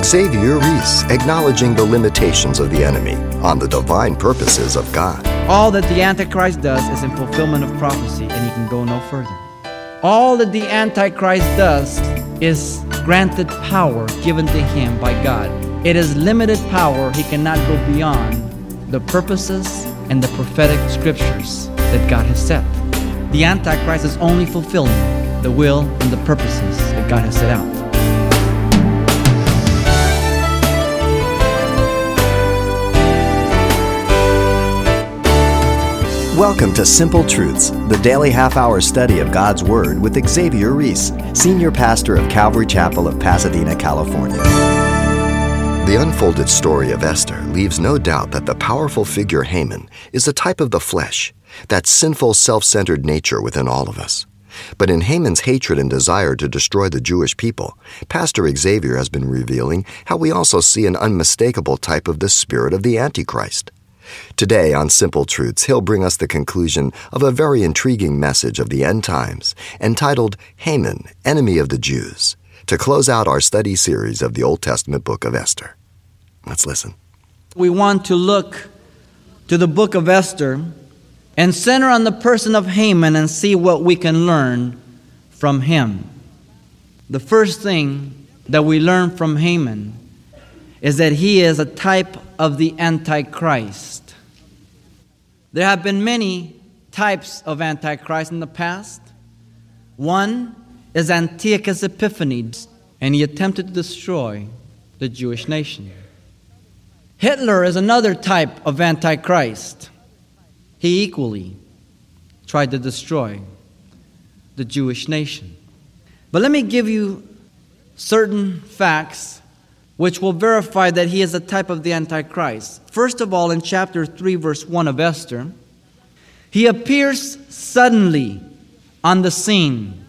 Xavier Ries acknowledging the limitations of the enemy on the divine purposes of God. All that the Antichrist does is in fulfillment of prophecy, and he can go no further. All that the Antichrist does is granted power given to him by God. It is limited power. He cannot go beyond the purposes and the prophetic scriptures that God has set. The Antichrist is only fulfilling the will and the purposes that God has set out. Welcome to Simple Truths, the daily half hour study of God's Word with Xavier Ries, Senior Pastor of Calvary Chapel of Pasadena, California. The unfolded story of Esther leaves no doubt that the powerful figure Haman is a type of the flesh, that sinful, self centered nature within all of us. But in Haman's hatred and desire to destroy the Jewish people, Pastor Xavier has been revealing how we also see an unmistakable type of the spirit of the Antichrist. Today on Simple Truths, he'll bring us the conclusion of a very intriguing message of the end times entitled Haman, Enemy of the Jews, to close out our study series of the Old Testament book of Esther. Let's listen. We want to look to the book of Esther and center on the person of Haman and see what we can learn from him. The first thing that we learn from Haman is that he is a type of the Antichrist. There have been many types of Antichrist in the past. One is Antiochus Epiphanes, and he attempted to destroy the Jewish nation. Hitler is another type of Antichrist. He equally tried to destroy the Jewish nation. But let me give you certain facts which will verify that he is a type of the Antichrist. First of all, in chapter 3, verse 1 of Esther, he appears suddenly on the scene.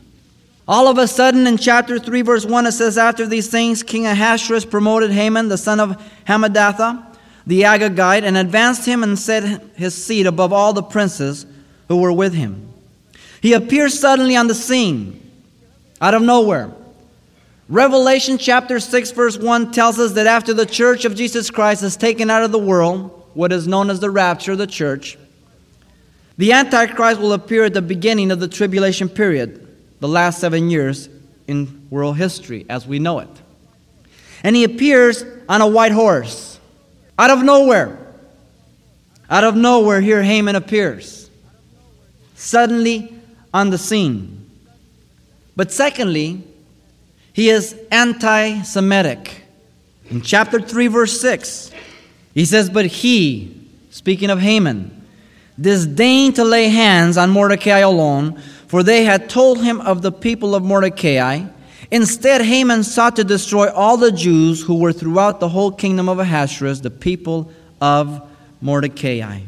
All of a sudden, in chapter 3, verse 1, it says, After these things, King Ahasuerus promoted Haman, the son of Hammedatha, the Agagite, and advanced him and set his seat above all the princes who were with him. He appears suddenly on the scene, out of nowhere. Revelation chapter 6, verse 1 tells us that after the church of Jesus Christ is taken out of the world, what is known as the rapture of the church, the Antichrist will appear at the beginning of the tribulation period, the last seven years in world history as we know it. And he appears on a white horse, out of nowhere. Out of nowhere, here Haman appears, suddenly on the scene. But secondly, he is anti Semitic. In chapter 3, verse 6, he says, But he, speaking of Haman, disdained to lay hands on Mordecai alone, for they had told him of the people of Mordecai. Instead, Haman sought to destroy all the Jews who were throughout the whole kingdom of Ahasuerus, the people of Mordecai.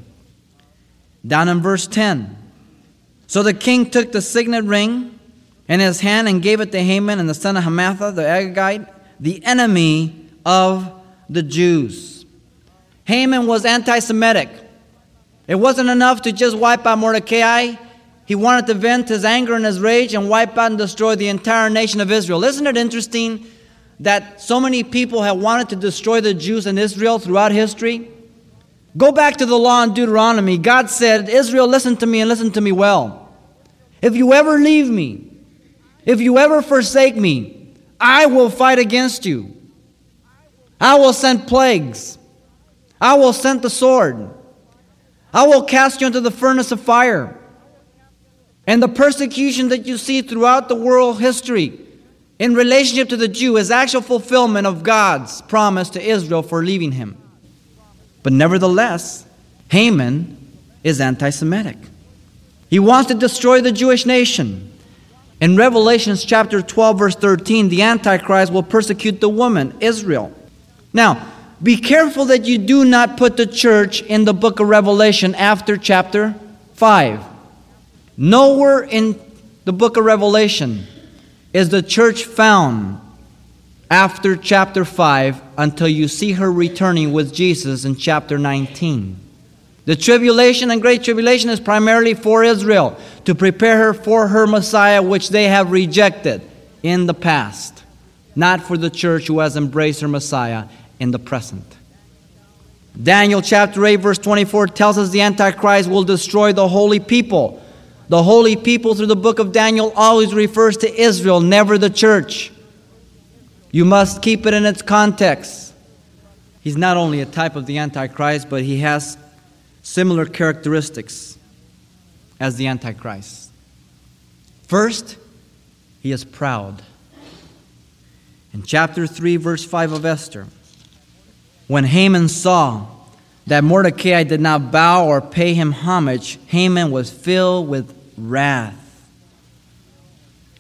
Down in verse 10. So the king took the signet ring in his hand and gave it to Haman and the son of Hammedatha, the Agagite, the enemy of the Jews. Haman was anti Semitic. It wasn't enough to just wipe out Mordecai. He wanted to vent his anger and his rage and wipe out and destroy the entire nation of Israel. Isn't it interesting that so many people have wanted to destroy the Jews in Israel throughout history? Go back to the law in Deuteronomy. God said, Israel, listen to me and listen to me well. If you ever leave me, if you ever forsake me, I will fight against you. I will send plagues. I will send the sword. I will cast you into the furnace of fire. And the persecution that you see throughout the world history in relationship to the Jew is actual fulfillment of God's promise to Israel for leaving him. But nevertheless, Haman is anti Semitic. He wants to destroy the Jewish nation. In Revelations chapter 12, verse 13, the Antichrist will persecute the woman, Israel. Now, be careful that you do not put the church in the book of Revelation after chapter 5. Nowhere in the book of Revelation is the church found after chapter 5 until you see her returning with Jesus in chapter 19. The tribulation and great tribulation is primarily for Israel to prepare her for her Messiah, which they have rejected in the past. not for the church who has embraced her Messiah in the present. Daniel chapter 8, verse 24 tells us the Antichrist will destroy the holy people. The holy people through the book of Daniel always refers to Israel, never the church. You must keep it in its context. He's not only a type of the Antichrist, but he has similar characteristics as the Antichrist. First, he is proud. In chapter 3, verse 5 of Esther, when Haman saw that Mordecai did not bow or pay him homage, Haman was filled with wrath.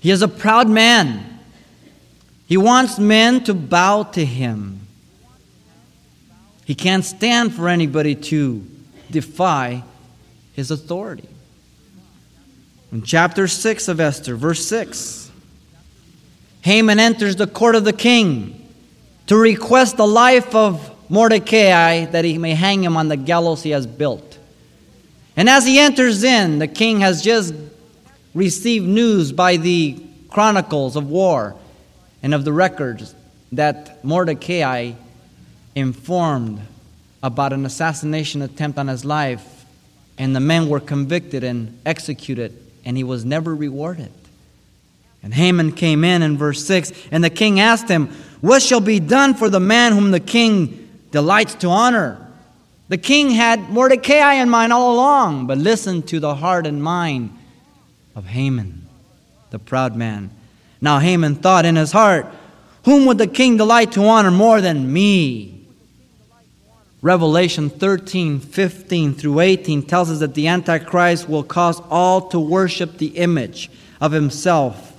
He is a proud man. He wants men to bow to him. He can't stand for anybody to defy his authority. In chapter 6 of Esther, verse 6, Haman enters the court of the king to request the life of Mordecai that he may hang him on the gallows he has built. And as he enters in, the king has just received news by the chronicles of war and of the records that Mordecai informed about an assassination attempt on his life, and the men were convicted and executed, and he was never rewarded. And Haman came in in verse 6, and the king asked him, What shall be done for the man whom the king delights to honor. The king had Mordecai in mind all along, but listen to the heart and mind of Haman, the proud man. Now Haman thought in his heart, Whom would the king delight to honor more than me? Revelation 13, 15 through 18 tells us that the Antichrist will cause all to worship the image of himself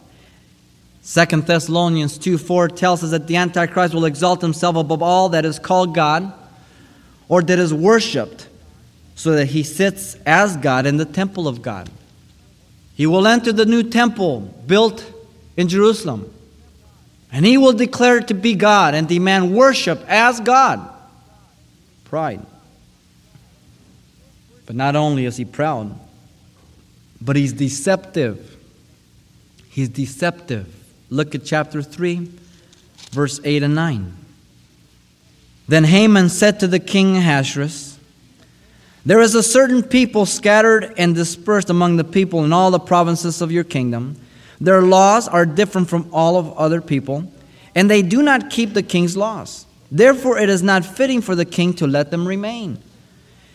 Second Thessalonians 2 4 tells us that the Antichrist will exalt himself above all that is called God or that is worshiped, so that he sits as God in the temple of God. He will enter the new temple built in Jerusalem, and he will declare to be God and demand worship as God. Pride. But not only is he proud, but he's deceptive. He's deceptive. Look at chapter 3, verse 8 and 9. Then Haman said to the king Ahasuerus, There is a certain people scattered and dispersed among the people in all the provinces of your kingdom. Their laws are different from all of other people, and they do not keep the king's laws. Therefore, it is not fitting for the king to let them remain.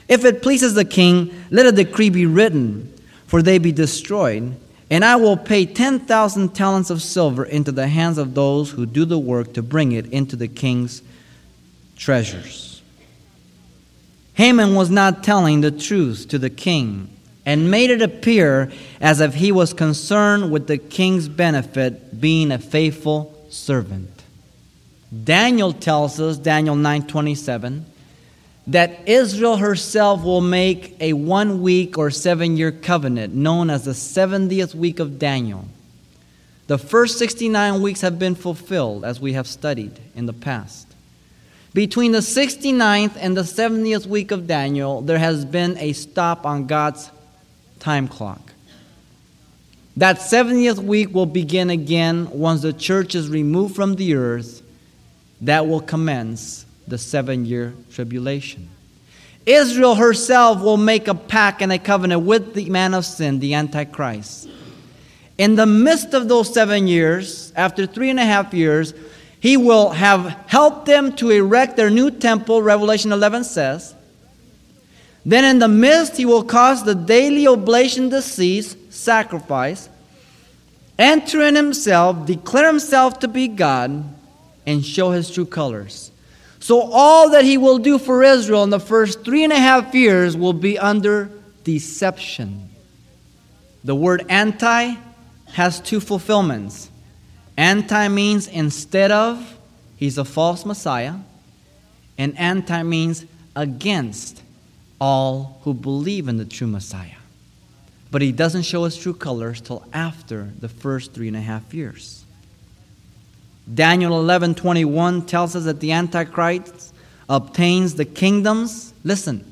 If it pleases the king, let a decree be written, for they be destroyed and I will pay 10,000 talents of silver into the hands of those who do the work to bring it into the king's treasures. Haman was not telling the truth to the king and made it appear as if he was concerned with the king's benefit, being a faithful servant. Daniel tells us, Daniel 9:27, that Israel herself will make a one week or seven year covenant known as the 70th week of Daniel. The first 69 weeks have been fulfilled as we have studied in the past. Between the 69th and the 70th week of Daniel, there has been a stop on God's time clock. That 70th week will begin again once the church is removed from the earth. That will commence the seven year tribulation. Israel herself will make a pact and a covenant with the man of sin, the Antichrist. In the midst of those seven years, after three and a half years, he will have helped them to erect their new temple, Revelation 11 says. Then in the midst, he will cause the daily oblation to cease, sacrifice, enter in himself, declare himself to be God, and show his true colors. So, all that he will do for Israel in the first three and a half years will be under deception. The word anti has two fulfillments. Anti means instead of, he's a false Messiah, and anti means against all who believe in the true Messiah. But he doesn't show his true colors till after the first three and a half years. Daniel 11:21 tells us that the antichrist obtains the kingdoms, listen,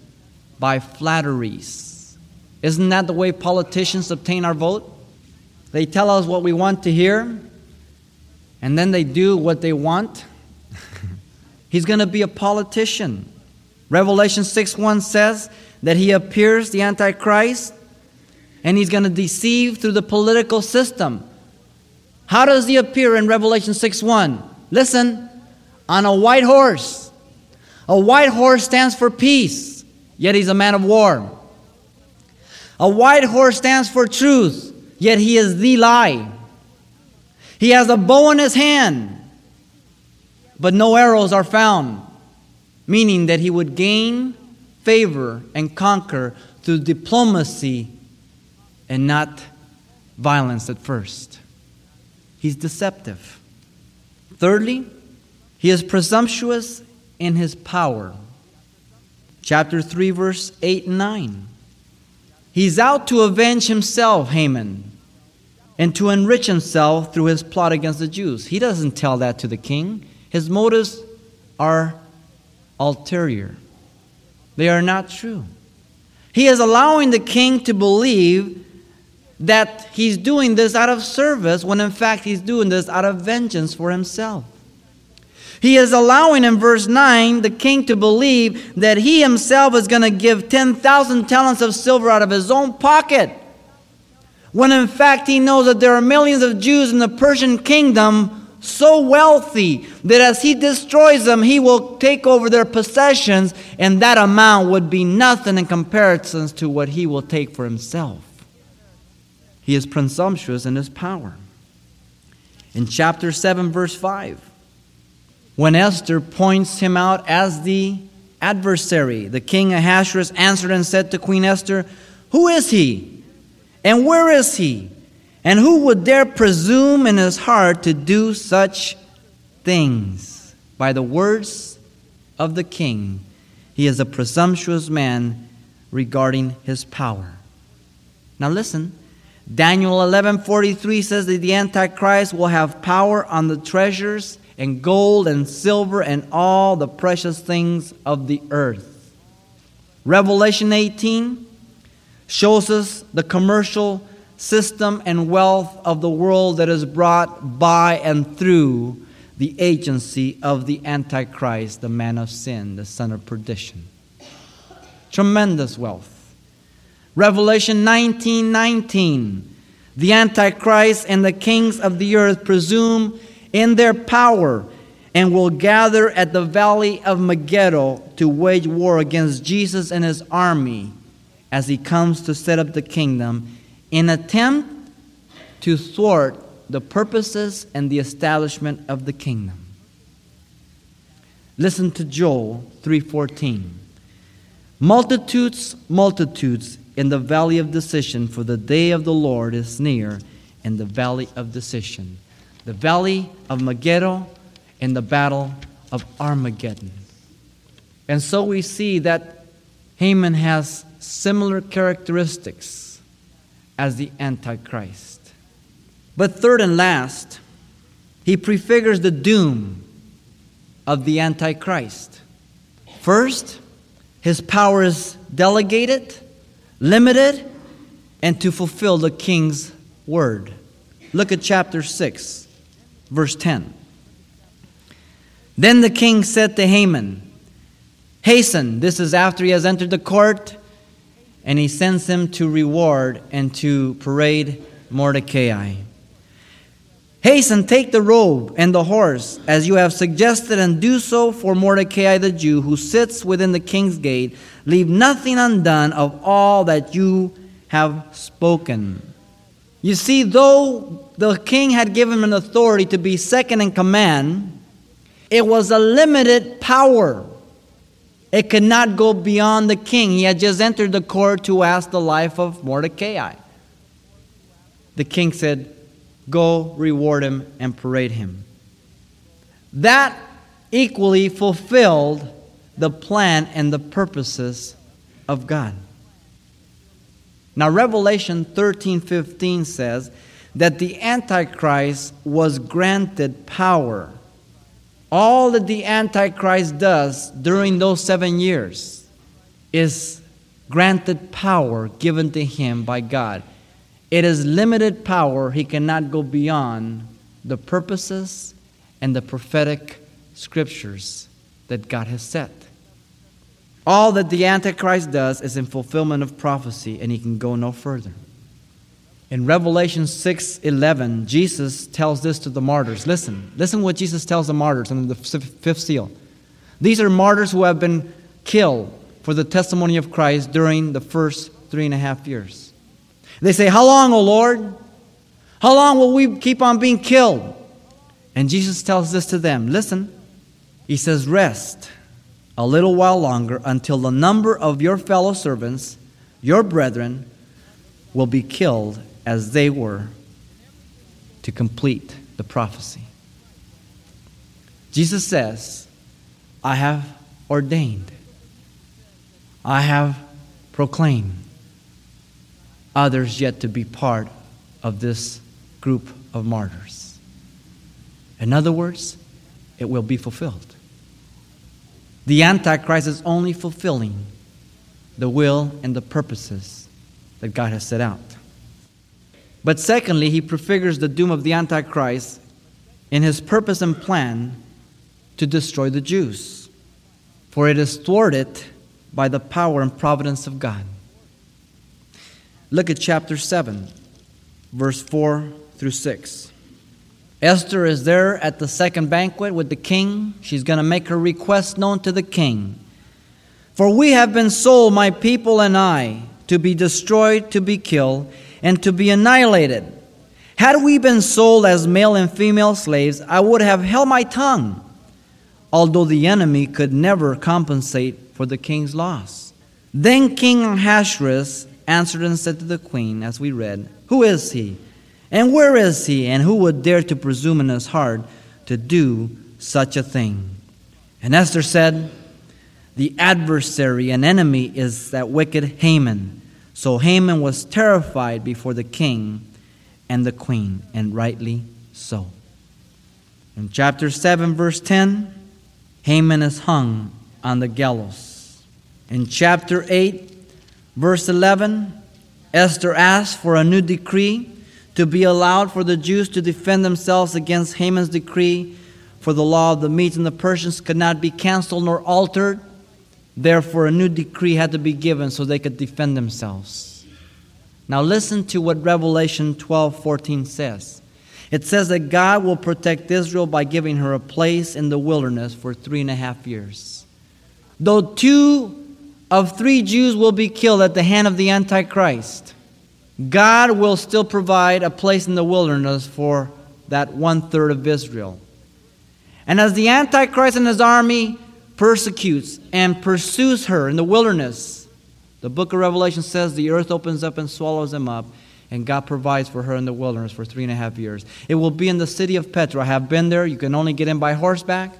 by flatteries. Isn't that the way politicians obtain our vote? They tell us what we want to hear, and then they do what they want, he's going to be a politician. Revelation 6 1 says that he appears, the Antichrist, and he's going to deceive through the political system. How does he appear in Revelation 6 1? Listen, on a white horse. A white horse stands for peace, yet he's a man of war. A white horse stands for truth, yet he is the lie. He has a bow in his hand, but no arrows are found, meaning that he would gain favor and conquer through diplomacy and not violence at first. He's deceptive. Thirdly, he is presumptuous in his power. Chapter 3, verse 8 and 9. He's out to avenge himself, Haman, and to enrich himself through his plot against the Jews. He doesn't tell that to the king. His motives are ulterior, they are not true. He is allowing the king to believe that he's doing this out of service when in fact he's doing this out of vengeance for himself. He is allowing in verse 9 the king to believe that he himself is going to give 10,000 talents of silver out of his own pocket. When in fact he knows that there are millions of Jews in the Persian kingdom so wealthy that as he destroys them, he will take over their possessions, and that amount would be nothing in comparison to what he will take for himself. He is presumptuous in his power. In chapter 7, verse 5, when Esther points him out as the adversary. The king Ahasuerus answered and said to Queen Esther, Who is he? And where is he? And who would dare presume in his heart to do such things? By the words of the king, he is a presumptuous man regarding his power. Now listen, Daniel 11:43 says that the antichrist will have power on the treasures and gold and silver and all the precious things of the earth. Revelation 18 shows us the commercial system and wealth of the world that is brought by and through the agency of the Antichrist, the man of sin, the son of perdition. Tremendous wealth. Revelation 19 19. The Antichrist and the kings of the earth presume in their power and will gather at the valley of Megiddo to wage war against Jesus and his army as he comes to set up the kingdom in attempt to thwart the purposes and the establishment of the kingdom. Listen to Joel 3:14. Multitudes, multitudes in the valley of decision, for the day of the Lord is near in the valley of decision the valley of Megiddo and the battle of Armageddon. And so we see that Haman has similar characteristics as the Antichrist. But third and last, he prefigures the doom of the Antichrist. First, his power is delegated, limited, and to fulfill the king's word. Look at chapter 6. Verse 10. Then the king said to Haman, Hasten, this is after he has entered the court, and he sends him to reward and to parade Mordecai. Hasten, take the robe and the horse, as you have suggested, and do so for Mordecai the Jew, who sits within the king's gate. Leave nothing undone of all that you have spoken. You see, though the king had given him an authority to be second in command, it was a limited power. It could not go beyond the king. He had just entered the court to ask the life of Mordecai. The king said, Go reward him and parade him. That equally fulfilled the plan and the purposes of God. Now, Revelation 13 15 says that the Antichrist was granted power. All that the Antichrist does during those seven years is granted power given to him by God. It is limited power, he cannot go beyond the purposes and the prophetic scriptures that God has set. All that the Antichrist does is in fulfillment of prophecy, and he can go no further. In Revelation 6:11, Jesus tells this to the martyrs. Listen, listen what Jesus tells the martyrs under the fifth seal. These are martyrs who have been killed for the testimony of Christ during the first three and a half years. They say, How long, O Lord? How long will we keep on being killed? And Jesus tells this to them. Listen, he says, Rest a little while longer until the number of your fellow servants, your brethren, will be killed as they were to complete the prophecy. Jesus says, I have ordained, I have proclaimed others yet to be part of this group of martyrs. In other words, it will be fulfilled. The Antichrist is only fulfilling the will and the purposes that God has set out. But secondly, he prefigures the doom of the Antichrist in his purpose and plan to destroy the Jews, for it is thwarted by the power and providence of God. Look at chapter 7, verse 4 through 6. Esther is there at the second banquet with the king. She's going to make her request known to the king. For we have been sold, my people and I, to be destroyed, to be killed, and to be annihilated. Had we been sold as male and female slaves, I would have held my tongue, although the enemy could never compensate for the king's loss. Then King Ahasuerus answered and said to the queen, as we read, Who is he? And where is he? And who would dare to presume in his heart to do such a thing? And Esther said, The adversary and enemy is that wicked Haman. So Haman was terrified before the king and the queen, and rightly so. In chapter 7, verse 10, Haman is hung on the gallows. In chapter 8, verse 11, Esther asked for a new decree to be allowed for the Jews to defend themselves against Haman's decree, for the law of the Medes and the Persians could not be canceled nor altered. Therefore, a new decree had to be given so they could defend themselves. Now, listen to what Revelation 12 14 says. It says that God will protect Israel by giving her a place in the wilderness for three and a half years. Though two of three Jews will be killed at the hand of the Antichrist, God will still provide a place in the wilderness for that one third of Israel. And as the Antichrist and his army persecutes and pursues her in the wilderness, the book of Revelation says the earth opens up and swallows them up, and God provides for her in the wilderness for three and a half years. It will be in the city of Petra. I have been there. You can only get in by horseback.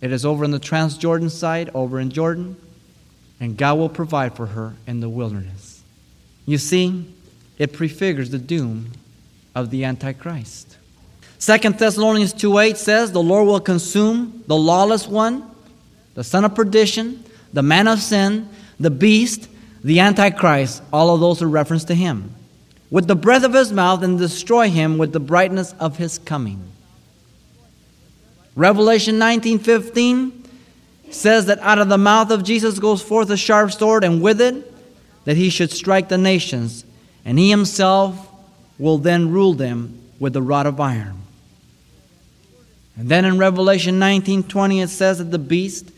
It is over on the Transjordan side, over in Jordan. And God will provide for her in the wilderness. You see, it prefigures the doom of the Antichrist. 2 Thessalonians 2:8 says, The Lord will consume the lawless one, the son of perdition, the man of sin, the beast, the Antichrist. All of those are reference to him. With the breath of his mouth and destroy him with the brightness of his coming. Revelation 19:15 says that out of the mouth of Jesus goes forth a sharp sword, and with it that he should strike the nations and he himself will then rule them with the rod of iron. And then in Revelation 19:20 it says that the beast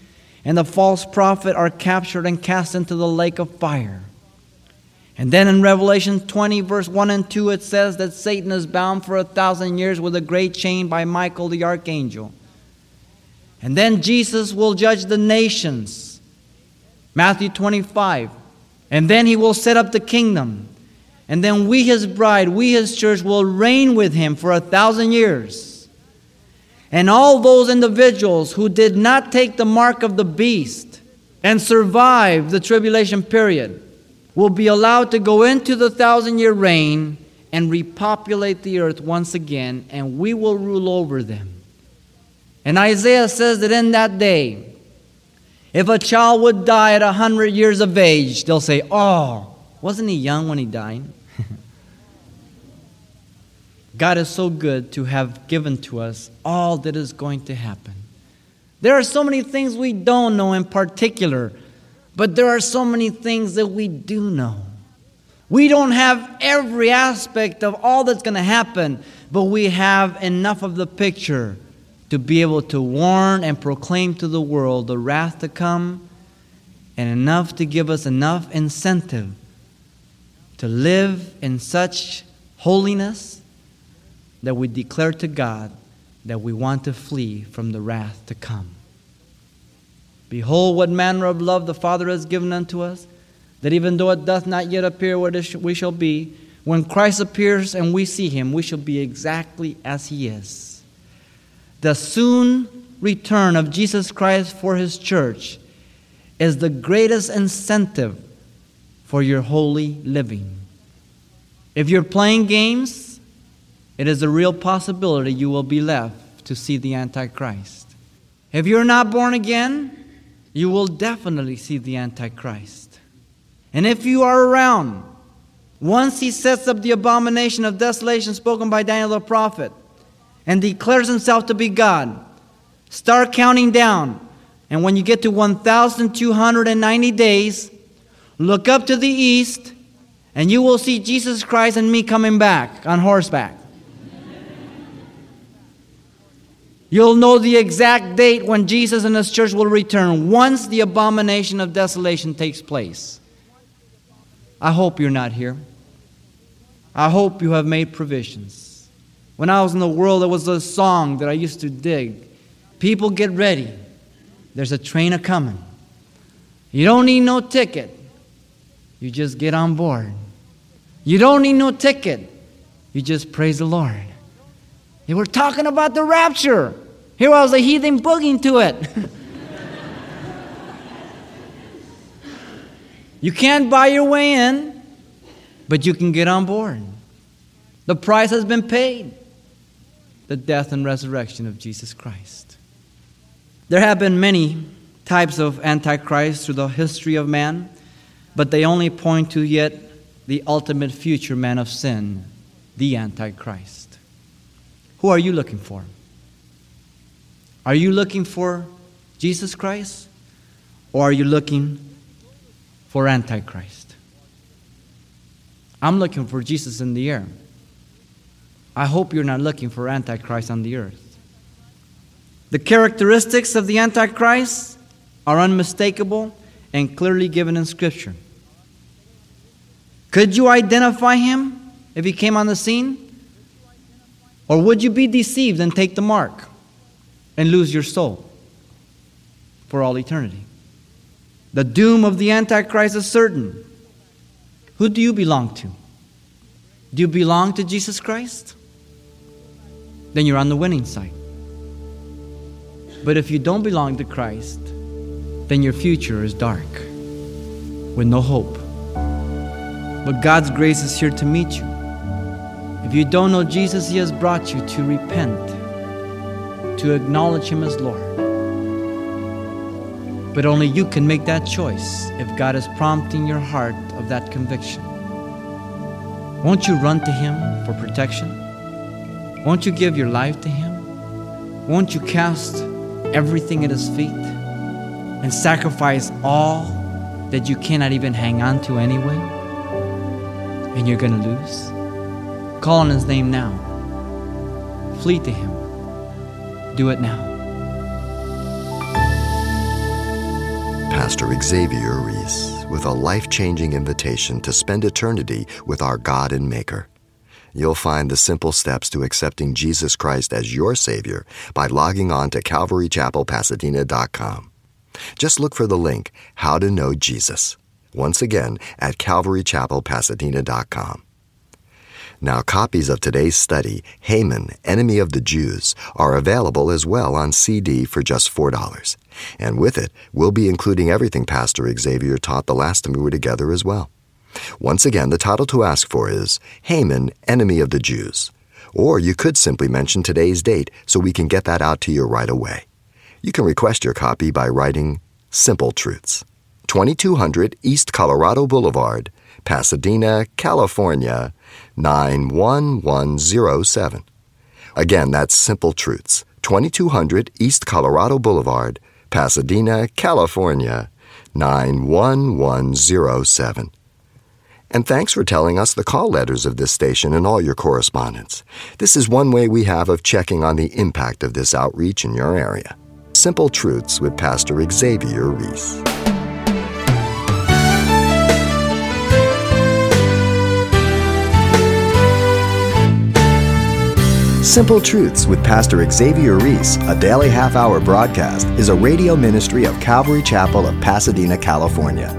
and the false prophet are captured and cast into the lake of fire. And then in Revelation 20, verse 1 and 2, it says that Satan is bound for a thousand years with a great chain by Michael the archangel. And then Jesus will judge the nations. Matthew 25. And then he will set up the kingdom. And then we, his bride, we, his church, will reign with him for a thousand years. And all those individuals who did not take the mark of the beast and survive the tribulation period will be allowed to go into the thousand year reign and repopulate the earth once again, and we will rule over them. And Isaiah says that in that day, if a child would die at a hundred years of age, they'll say, Oh, wasn't he young when he died? God is so good to have given to us all that is going to happen. There are so many things we don't know in particular, but there are so many things that we do know. We don't have every aspect of all that's going to happen, but we have enough of the picture to be able to warn and proclaim to the world the wrath to come, and enough to give us enough incentive to live in such holiness that we declare to God that we want to flee from the wrath to come. Behold, what manner of love the Father has given unto us, that even though it doth not yet appear what we shall be, when Christ appears and we see him, we shall be exactly as he is. The soon return of Jesus Christ for his church is the greatest incentive for your holy living. If you're playing games, it is a real possibility you will be left to see the Antichrist. If you're not born again, you will definitely see the Antichrist. And if you are around, once he sets up the abomination of desolation spoken by Daniel the prophet and declares himself to be God, start counting down. And when you get to 1,290 days, look up to the east and you will see Jesus Christ and me coming back on horseback. You'll know the exact date when Jesus and his church will return once the abomination of desolation takes place. I hope you're not here. I hope you have made provisions. When I was in the world, there was a song that I used to dig. People get ready. There's a train a coming. You don't need no ticket. You just get on board. You don't need no ticket. You just praise the Lord. They were talking about the rapture. Here was a heathen boogieing to it. you can't buy your way in, but you can get on board. The price has been paid the death and resurrection of Jesus Christ. There have been many types of antichrist through the history of man, but they only point to yet the ultimate future man of sin, the Antichrist. Who are you looking for? Are you looking for Jesus Christ or are you looking for Antichrist? I'm looking for Jesus in the air. I hope you're not looking for Antichrist on the earth. The characteristics of the Antichrist are unmistakable and clearly given in Scripture. Could you identify him if he came on the scene? Or would you be deceived and take the mark? and lose your soul for all eternity. The doom of the Antichrist is certain. Who do you belong to? Do you belong to Jesus Christ? Then you're on the winning side. But if you don't belong to Christ, then your future is dark with no hope. But God's grace is here to meet you. If you don't know Jesus, He has brought you to repent to acknowledge Him as Lord. But only you can make that choice if God is prompting your heart of that conviction. Won't you run to Him for protection? Won't you give your life to Him? Won't you cast everything at His feet and sacrifice all that you cannot even hang on to anyway? And you're going to lose? Call on His name now. Flee to Him. Do it now. Pastor Xavier Ries with a life changing invitation to spend eternity with our God and Maker. You'll find the simple steps to accepting Jesus Christ as your Savior by logging on to CalvaryChapelPasadena.com. Just look for the link, How to Know Jesus, once again at CalvaryChapelPasadena.com. Now, copies of today's study, Haman, Enemy of the Jews, are available as well on CD for just $4. And with it, we'll be including everything Pastor Xavier taught the last time we were together as well. Once again, the title to ask for is Haman, Enemy of the Jews. Or you could simply mention today's date so we can get that out to you right away. You can request your copy by writing Simple Truths, 2200 East Colorado Boulevard, Pasadena, California 91107. Again, that's Simple Truths, 2200 East Colorado Boulevard, Pasadena, California, 91107. And thanks for telling us the call letters of this station and all your correspondence. This is one way we have of checking on the impact of this outreach in your area. Simple Truths with Pastor Xavier Ries. Simple Truths with Pastor Xavier Ries, a daily half hour broadcast, is a radio ministry of Calvary Chapel of Pasadena, California.